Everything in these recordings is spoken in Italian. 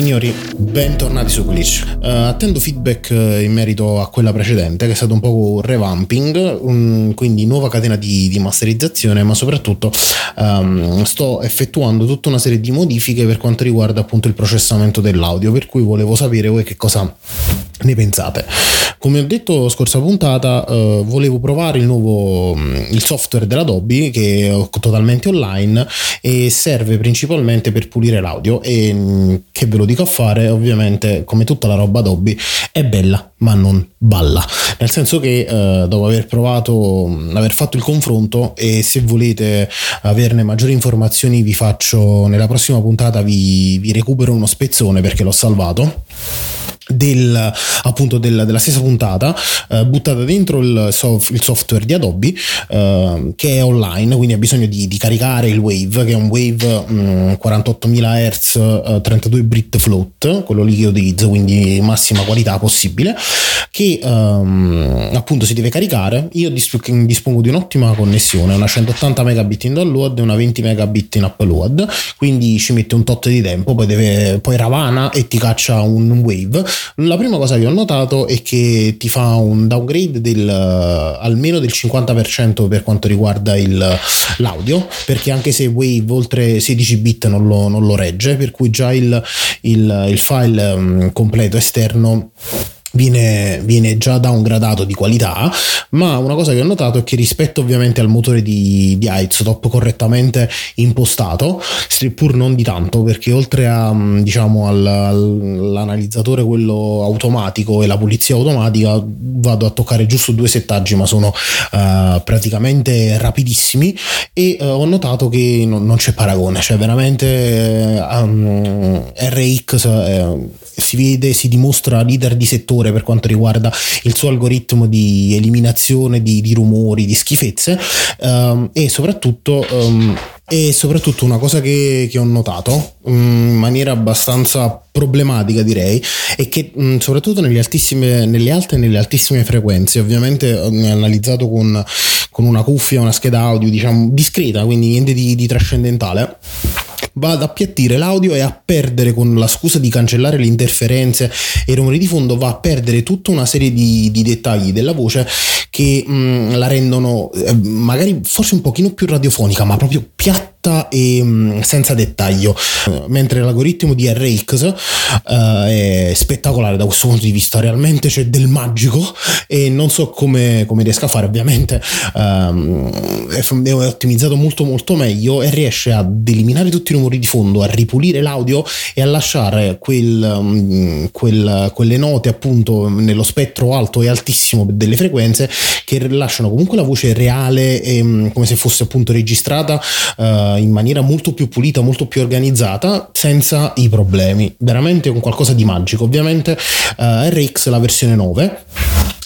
signori, bentornati su Glitch. Uh, attendo feedback eh, in merito a quella precedente, che è stato un po' un revamping, un, quindi nuova catena di, di masterizzazione, ma soprattutto um, sto effettuando tutta una serie di modifiche per quanto riguarda appunto il processamento dell'audio, per cui volevo sapere voi che cosa ne pensate. Come ho detto scorsa puntata, uh, volevo provare il nuovo il software dell'Adobe che è totalmente online e serve principalmente per pulire l'audio. E che ve lo dico a fare, ovviamente come tutta la roba Adobe è bella ma non balla, nel senso che uh, dopo aver provato, aver fatto il confronto e se volete averne maggiori informazioni vi faccio nella prossima puntata vi, vi recupero uno spezzone perché l'ho salvato del, appunto del, della stessa puntata eh, buttata dentro il, soft, il, software di Adobe eh, che è online quindi ha bisogno di, di, caricare il Wave che è un Wave mh, 48.000 Hz eh, 32 bit float quello lì che utilizzo quindi massima qualità possibile che ehm, appunto si deve caricare. Io dispongo di un'ottima connessione una 180 megabit in download e una 20 megabit in upload quindi ci mette un tot di tempo poi, deve, poi ravana e ti caccia un Wave la prima cosa che ho notato è che ti fa un downgrade del, almeno del 50% per quanto riguarda il, l'audio, perché anche se Wave oltre 16 bit non lo, non lo regge, per cui già il, il, il file um, completo esterno Viene, viene, già downgradato di qualità, ma una cosa che ho notato è che rispetto ovviamente al motore di, di Isotope correttamente impostato, pur non di tanto, perché oltre a, mm, diciamo, al, all'analizzatore quello automatico e la pulizia automatica, vado a toccare giusto due settaggi, ma sono uh, praticamente rapidissimi. E uh, ho notato che non, non c'è paragone, cioè veramente um, RX si vede, si dimostra leader di settore per quanto riguarda il suo algoritmo di eliminazione di, di rumori, di schifezze um, e soprattutto um, e soprattutto una cosa che, che ho notato mm, in maniera abbastanza problematica direi è che mm, soprattutto nelle, nelle alte e nelle altissime frequenze ovviamente ho analizzato con, con una cuffia una scheda audio diciamo discreta quindi niente di, di trascendentale va ad appiattire l'audio e a perdere con la scusa di cancellare le interferenze e i rumori di fondo va a perdere tutta una serie di, di dettagli della voce che mh, mm, la rendono eh, magari forse un pochino più radiofonica ma proprio piatta piatta e mm, senza dettaglio, mentre l'algoritmo di RX uh, è spettacolare da questo punto di vista, realmente c'è del magico e non so come, come riesca a fare, ovviamente um, è ottimizzato molto molto meglio e riesce ad eliminare tutti i rumori di fondo, a ripulire l'audio e a lasciare quel, um, quel, quelle note appunto nello spettro alto e altissimo delle frequenze che lasciano comunque la voce reale e um, come se fosse appunto registrata uh, in maniera molto più pulita, molto più organizzata, senza i problemi. Veramente con qualcosa di magico. Ovviamente eh, RX la versione 9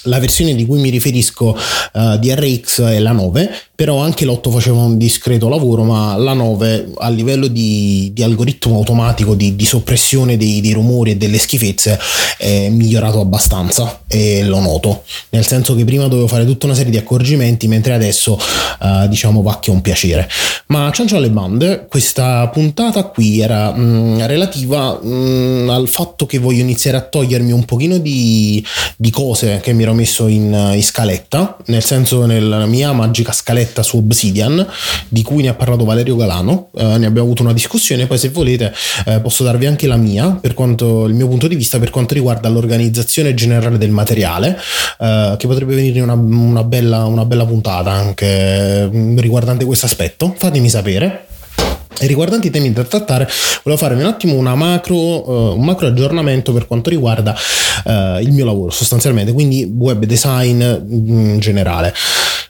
la versione di cui mi riferisco uh, di RX è la 9, però anche l'8 faceva un discreto lavoro, ma la 9 a livello di, di algoritmo automatico di, di soppressione dei, dei, rumori e delle schifezze è migliorato abbastanza e lo noto, nel senso che prima dovevo fare tutta una serie di accorgimenti, mentre adesso uh, diciamo va che è un piacere. Ma ciancio alle bande, questa puntata qui era mh, mm, relativa mh, mm, al fatto che voglio iniziare a togliermi un pochino di, di cose che mi ero messo in, in scaletta, nel senso nella mia magica scaletta su Obsidian, di cui ne ha parlato Valerio Galano, eh, ne abbiamo avuto una discussione, poi se volete eh, posso darvi anche la mia, per quanto il mio punto di vista per quanto riguarda l'organizzazione generale del materiale, eh, che potrebbe venire una, una, bella, una bella puntata anche mm, riguardante questo aspetto. Fatemi sapere. E riguardanti i temi da trattare, volevo farvi un attimo macro, uh, un macro aggiornamento per quanto riguarda uh, il mio lavoro sostanzialmente, quindi web design in generale.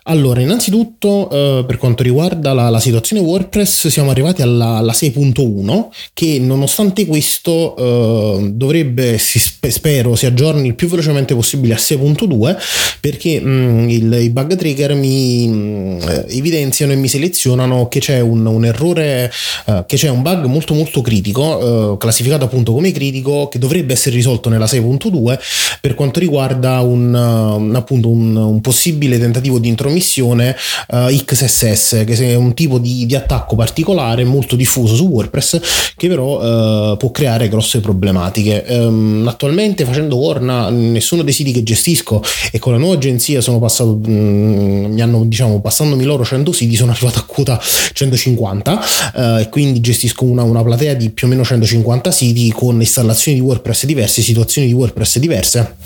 Allora, innanzitutto eh, per quanto riguarda la, la, situazione WordPress siamo arrivati alla, alla 6.1 che nonostante questo eh, dovrebbe, si, spero, si aggiorni il più velocemente possibile a 6.2 perché mh, mm, il, i bug trigger mi mh, mm, evidenziano e mi selezionano che c'è un, un errore, eh, che c'è un bug molto molto critico, eh, classificato appunto come critico, che dovrebbe essere risolto nella 6.2 per quanto riguarda un, appunto un, un possibile tentativo di intromettere compromissione uh, XSS, che è un tipo di, di, attacco particolare molto diffuso su WordPress, che però uh, può creare grosse problematiche. Um, attualmente facendo Orna, nessuno dei siti che gestisco e con la nuova agenzia sono passato, um, mi hanno diciamo passandomi loro 100 siti, sono arrivato a quota 150 uh, e quindi gestisco una, una platea di più o meno 150 siti con installazioni di WordPress diverse, situazioni di WordPress diverse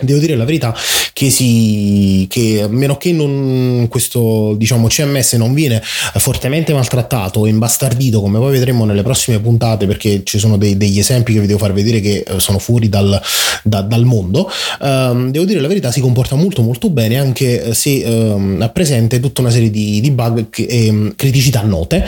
devo dire la verità che, si, che a meno che non, questo diciamo, CMS non viene fortemente maltrattato o imbastardito come poi vedremo nelle prossime puntate perché ci sono dei, degli esempi che vi devo far vedere che eh, sono fuori dal, da, dal mondo um, devo dire la verità si comporta molto molto bene anche se um, ha presente tutta una serie di, di bug e um, criticità note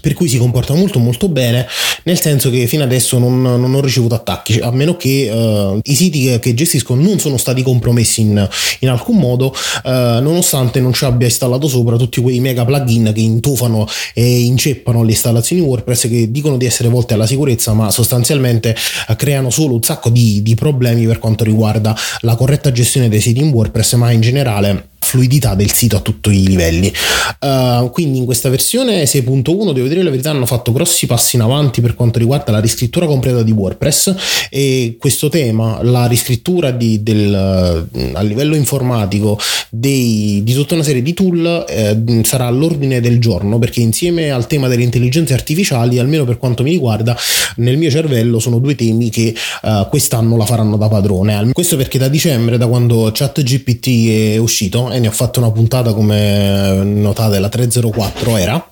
per cui si comporta molto molto bene nel senso che fino adesso non, non ho ricevuto attacchi a meno che uh, i siti che, che gestisco non sono stati compromessi in, in alcun modo, eh, nonostante non ci abbia installato sopra tutti quei mega plugin che intufano e inceppano le installazioni WordPress che dicono di essere volte alla sicurezza, ma sostanzialmente eh, creano solo un sacco di, di problemi per quanto riguarda la corretta gestione dei siti in WordPress, ma in generale fluidità del sito a tutti i livelli. Uh, quindi in questa versione 6.1 devo dire la verità hanno fatto grossi passi in avanti per quanto riguarda la riscrittura completa di WordPress e questo tema, la riscrittura di, del, a livello informatico dei, di tutta una serie di tool eh, sarà all'ordine del giorno perché insieme al tema delle intelligenze artificiali, almeno per quanto mi riguarda, nel mio cervello sono due temi che uh, quest'anno la faranno da padrone. Questo perché da dicembre, da quando ChatGPT è uscito, e ne ho fatto una puntata come notate la 304 era.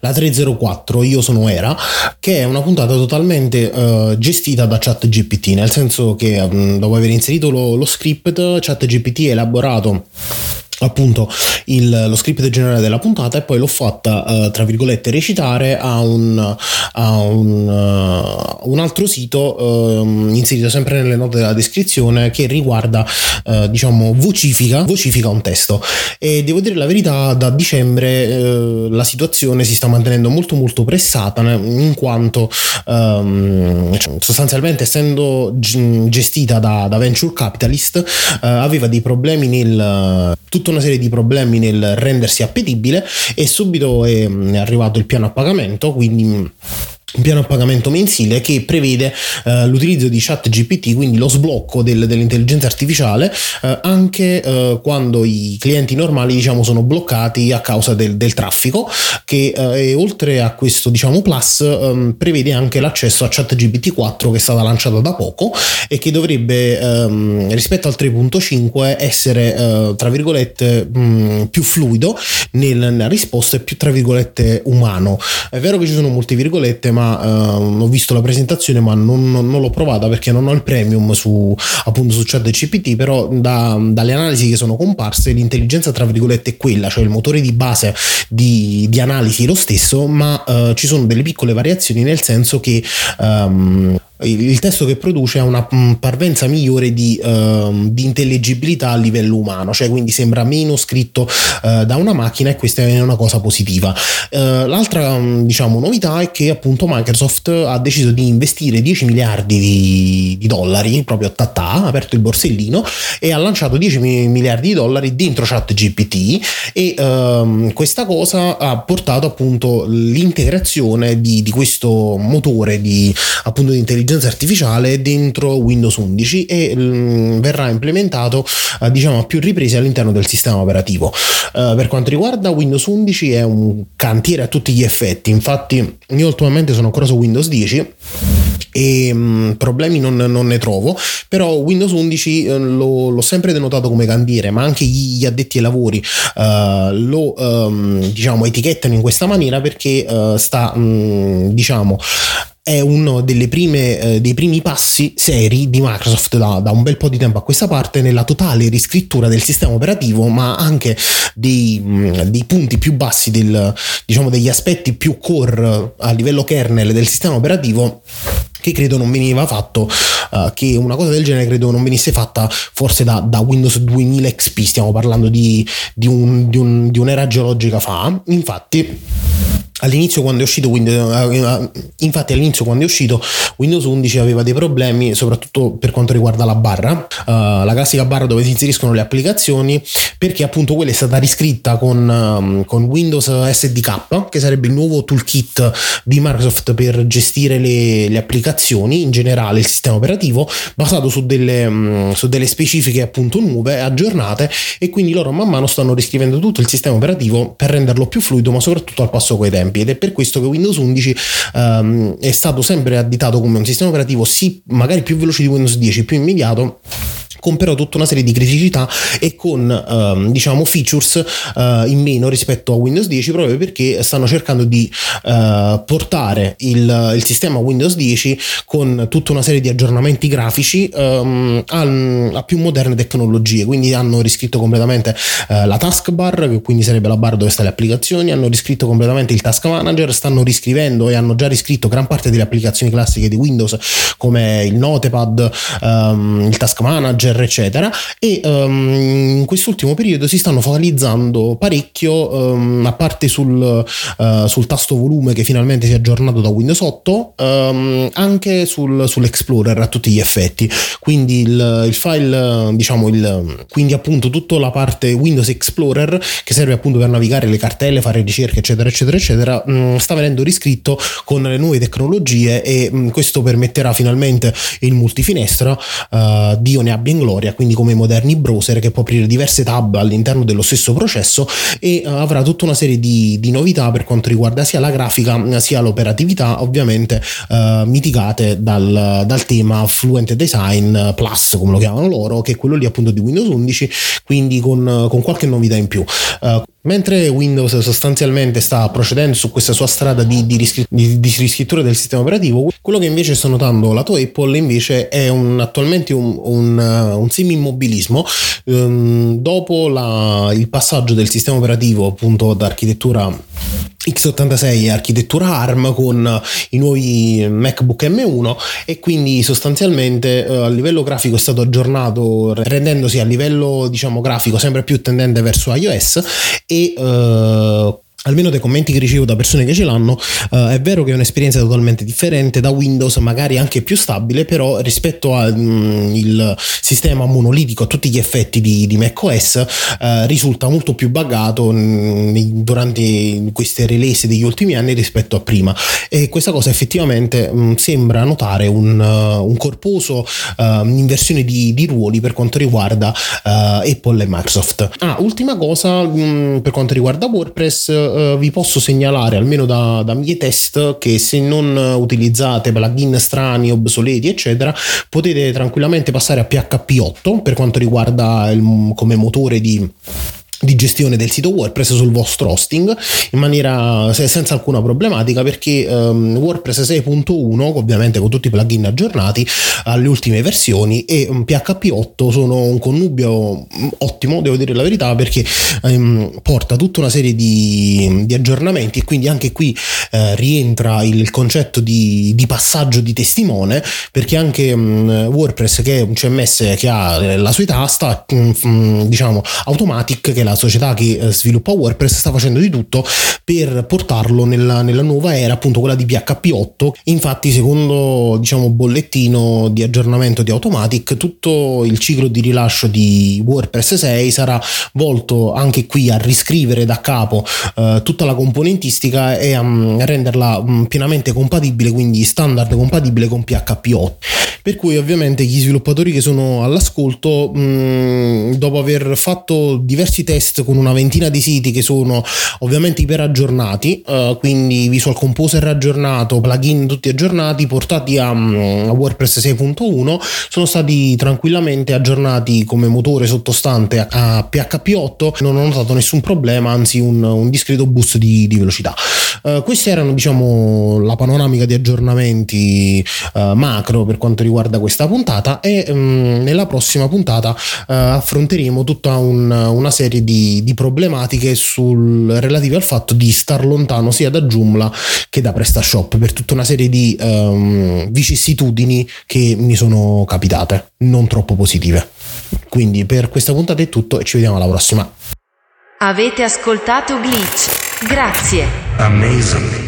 La 304 io sono era che è una puntata totalmente uh, gestita da ChatGPT nel senso che um, dopo aver inserito lo, lo script ChatGPT ha elaborato appunto il, lo script generale della puntata e poi l'ho fatta uh, tra virgolette recitare a un, a un, uh, un altro sito uh, inserito sempre nelle note della descrizione che riguarda eh, diciamo vocifica, vocifica un testo. E devo dire la verità da dicembre la situazione si sta mantenendo molto molto pressata in quanto um, sostanzialmente essendo gestita da, da venture capitalist aveva dei problemi nel tutto tutta una serie di problemi nel rendersi appetibile e subito è, è arrivato il piano a pagamento, quindi un piano a pagamento mensile che prevede uh, l'utilizzo di chat GPT, quindi lo sblocco del, dell'intelligenza artificiale, uh, anche uh, quando i clienti normali diciamo, sono bloccati a causa del, del traffico, che e oltre a questo diciamo, plus um, prevede anche l'accesso a chat GPT 4 che è stata lanciata da poco e che dovrebbe um, rispetto al 3.5 essere tra virgolette um, più fluido nella risposta e più tra virgolette umano. È vero che ci sono molte virgolette, ma uh, ho visto la presentazione ma non, non, non, l'ho provata perché non ho il premium su appunto su chat CPT però da, dalle analisi che sono comparse l'intelligenza tra virgolette è quella cioè il motore di base di, di analisi è lo stesso ma uh, ci sono delle piccole variazioni nel senso che um, il testo che produce ha una mm, parvenza migliore di, uh, di, intellegibilità a livello umano, cioè quindi sembra meno scritto uh, da una macchina e questa è una cosa positiva. Uh, l'altra mm, diciamo, novità è che appunto Microsoft ha deciso di investire 10 miliardi di, di dollari proprio a tatà, ha aperto il borsellino e ha lanciato 10 miliardi di dollari dentro ChatGPT e ehm, questa cosa ha portato appunto l'integrazione di, di questo motore di appunto di intelligenza intelligenza artificiale dentro Windows 11 e mh, mm, verrà implementato uh, diciamo a più riprese all'interno del sistema operativo. Uh, per quanto riguarda Windows 11 è un cantiere a tutti gli effetti, infatti io ultimamente sono ancora su Windows 10 e mh, mm, problemi non, non, ne trovo però Windows 11 eh, lo, l'ho sempre denotato come cantiere ma anche gli, gli addetti ai lavori uh, lo um, diciamo etichettano in questa maniera perché uh, sta um, diciamo è uno prime, eh, dei primi passi seri di Microsoft da, da, un bel po' di tempo a questa parte nella totale riscrittura del sistema operativo, ma anche dei, dei punti più bassi, del, diciamo degli aspetti più core a livello kernel del sistema operativo che credo non veniva fatto, uh, che una cosa del genere credo non venisse fatta forse da, da Windows 2000 XP, stiamo parlando di, di, un, di, un, di un'era geologica fa, infatti All'inizio quando è uscito Windows, eh, infatti all'inizio quando è uscito Windows 11 aveva dei problemi soprattutto per quanto riguarda la barra, uh, la classica barra dove si inseriscono le applicazioni perché appunto quella è stata riscritta con, um, con Windows SDK che sarebbe il nuovo toolkit di Microsoft per gestire le, le applicazioni in generale il sistema operativo basato su delle, um, su delle specifiche appunto nuove aggiornate e quindi loro man mano stanno riscrivendo tutto il sistema operativo per renderlo più fluido ma soprattutto al passo coi tempi tempi ed è per questo che Windows 11 um, è stato sempre additato come un sistema operativo sì magari più veloce di Windows 10, più immediato con però tutta una serie di criticità e con ehm, diciamo features eh, in meno rispetto a Windows 10 proprio perché stanno cercando di eh, portare il, il, sistema Windows 10 con tutta una serie di aggiornamenti grafici ehm, a, a, più moderne tecnologie. Quindi hanno riscritto completamente eh, la taskbar che quindi sarebbe la barra dove sta le applicazioni hanno riscritto completamente il task manager stanno riscrivendo e hanno già riscritto gran parte delle applicazioni classiche di Windows come il notepad ehm, il task manager eccetera eccetera. E um, in quest'ultimo periodo si stanno focalizzando parecchio um, a parte sul, uh, sul, tasto volume che finalmente si è aggiornato da Windows 8 um, ehm, anche sul, sull'Explorer a tutti gli effetti. Quindi il, il file diciamo il, quindi appunto tutta la parte Windows Explorer che serve appunto per navigare le cartelle fare ricerche eccetera eccetera eccetera um, sta venendo riscritto con le nuove tecnologie e um, questo permetterà finalmente il multifinestra. Uh, Dio ne abbia in gloria, quindi come i moderni browser che può aprire diverse tab all'interno dello stesso processo e uh, avrà tutta una serie di, di, novità per quanto riguarda sia la grafica sia l'operatività, ovviamente uh, mitigate dal, dal, tema Fluent Design Plus, come lo chiamano loro, che è quello lì appunto di Windows 11, quindi con, con qualche novità in più. Uh, Mentre Windows sostanzialmente sta procedendo su questa sua strada di, di, riscri- di, di, riscrittura del sistema operativo, quello che invece sto notando lato Apple invece è un, attualmente un, un, un semi-immobilismo um, dopo la, il passaggio del sistema operativo appunto da architettura x86 architettura ARM con i nuovi MacBook M1 e quindi sostanzialmente eh, a livello grafico è stato aggiornato rendendosi a livello diciamo grafico sempre più tendente verso iOS e eh, almeno dai commenti che ricevo da persone che ce l'hanno, uh, è vero che è un'esperienza totalmente differente da Windows, magari anche più stabile, però rispetto al mm, sistema monolitico a tutti gli effetti di, di macOS uh, risulta molto più buggato mh, durante queste release degli ultimi anni rispetto a prima e questa cosa effettivamente mh, sembra notare un, uh, un corposo inversione di, di, ruoli per quanto riguarda Apple e Microsoft. Ah, ultima cosa mh, per quanto riguarda WordPress eh, vi posso segnalare, almeno da, da miei test, che se non utilizzate plugin strani, obsoleti, eccetera, potete tranquillamente passare a PHP 8 per quanto riguarda il, come motore di di gestione del sito WordPress sul vostro hosting in maniera senza alcuna problematica perché um, WordPress 6.1 ovviamente con tutti i plugin aggiornati alle ultime versioni e um, PHP 8 sono un connubio mm, ottimo devo dire la verità perché um, porta tutta una serie di, di, aggiornamenti e quindi anche qui uh, rientra il concetto di, di, passaggio di testimone perché anche WordPress che è un CMS che ha eh, la sua età sta diciamo Automatic che la società che eh, sviluppa WordPress sta facendo di tutto per portarlo nella, nella nuova era, appunto quella di PHP 8. Infatti, secondo diciamo bollettino di aggiornamento di Automatic, tutto il ciclo di rilascio di WordPress 6 sarà volto anche qui a riscrivere da capo eh, tutta la componentistica e a, a renderla mh, mm, pienamente compatibile, quindi standard compatibile con PHP 8. Per cui ovviamente gli sviluppatori che sono all'ascolto, mh, mm, dopo aver fatto diversi test test con una ventina di siti che sono ovviamente iper aggiornati, uh, quindi Visual Composer aggiornato, plugin tutti aggiornati, portati a, mm, a WordPress 6.1, sono stati tranquillamente aggiornati come motore sottostante a, PHP 8, non ho notato nessun problema, anzi un, un discreto boost di, di velocità. Uh, queste erano diciamo la panoramica di aggiornamenti uh, macro per quanto riguarda questa puntata e um, nella prossima puntata affronteremo tutta un, una serie di, di problematiche sul, relative al fatto di star lontano sia da Joomla che da PrestaShop per tutta una serie di um, vicissitudini che mi sono capitate, non troppo positive. Quindi per questa puntata è tutto e ci vediamo alla prossima. Avete ascoltato Glitch Grazie. Amazing.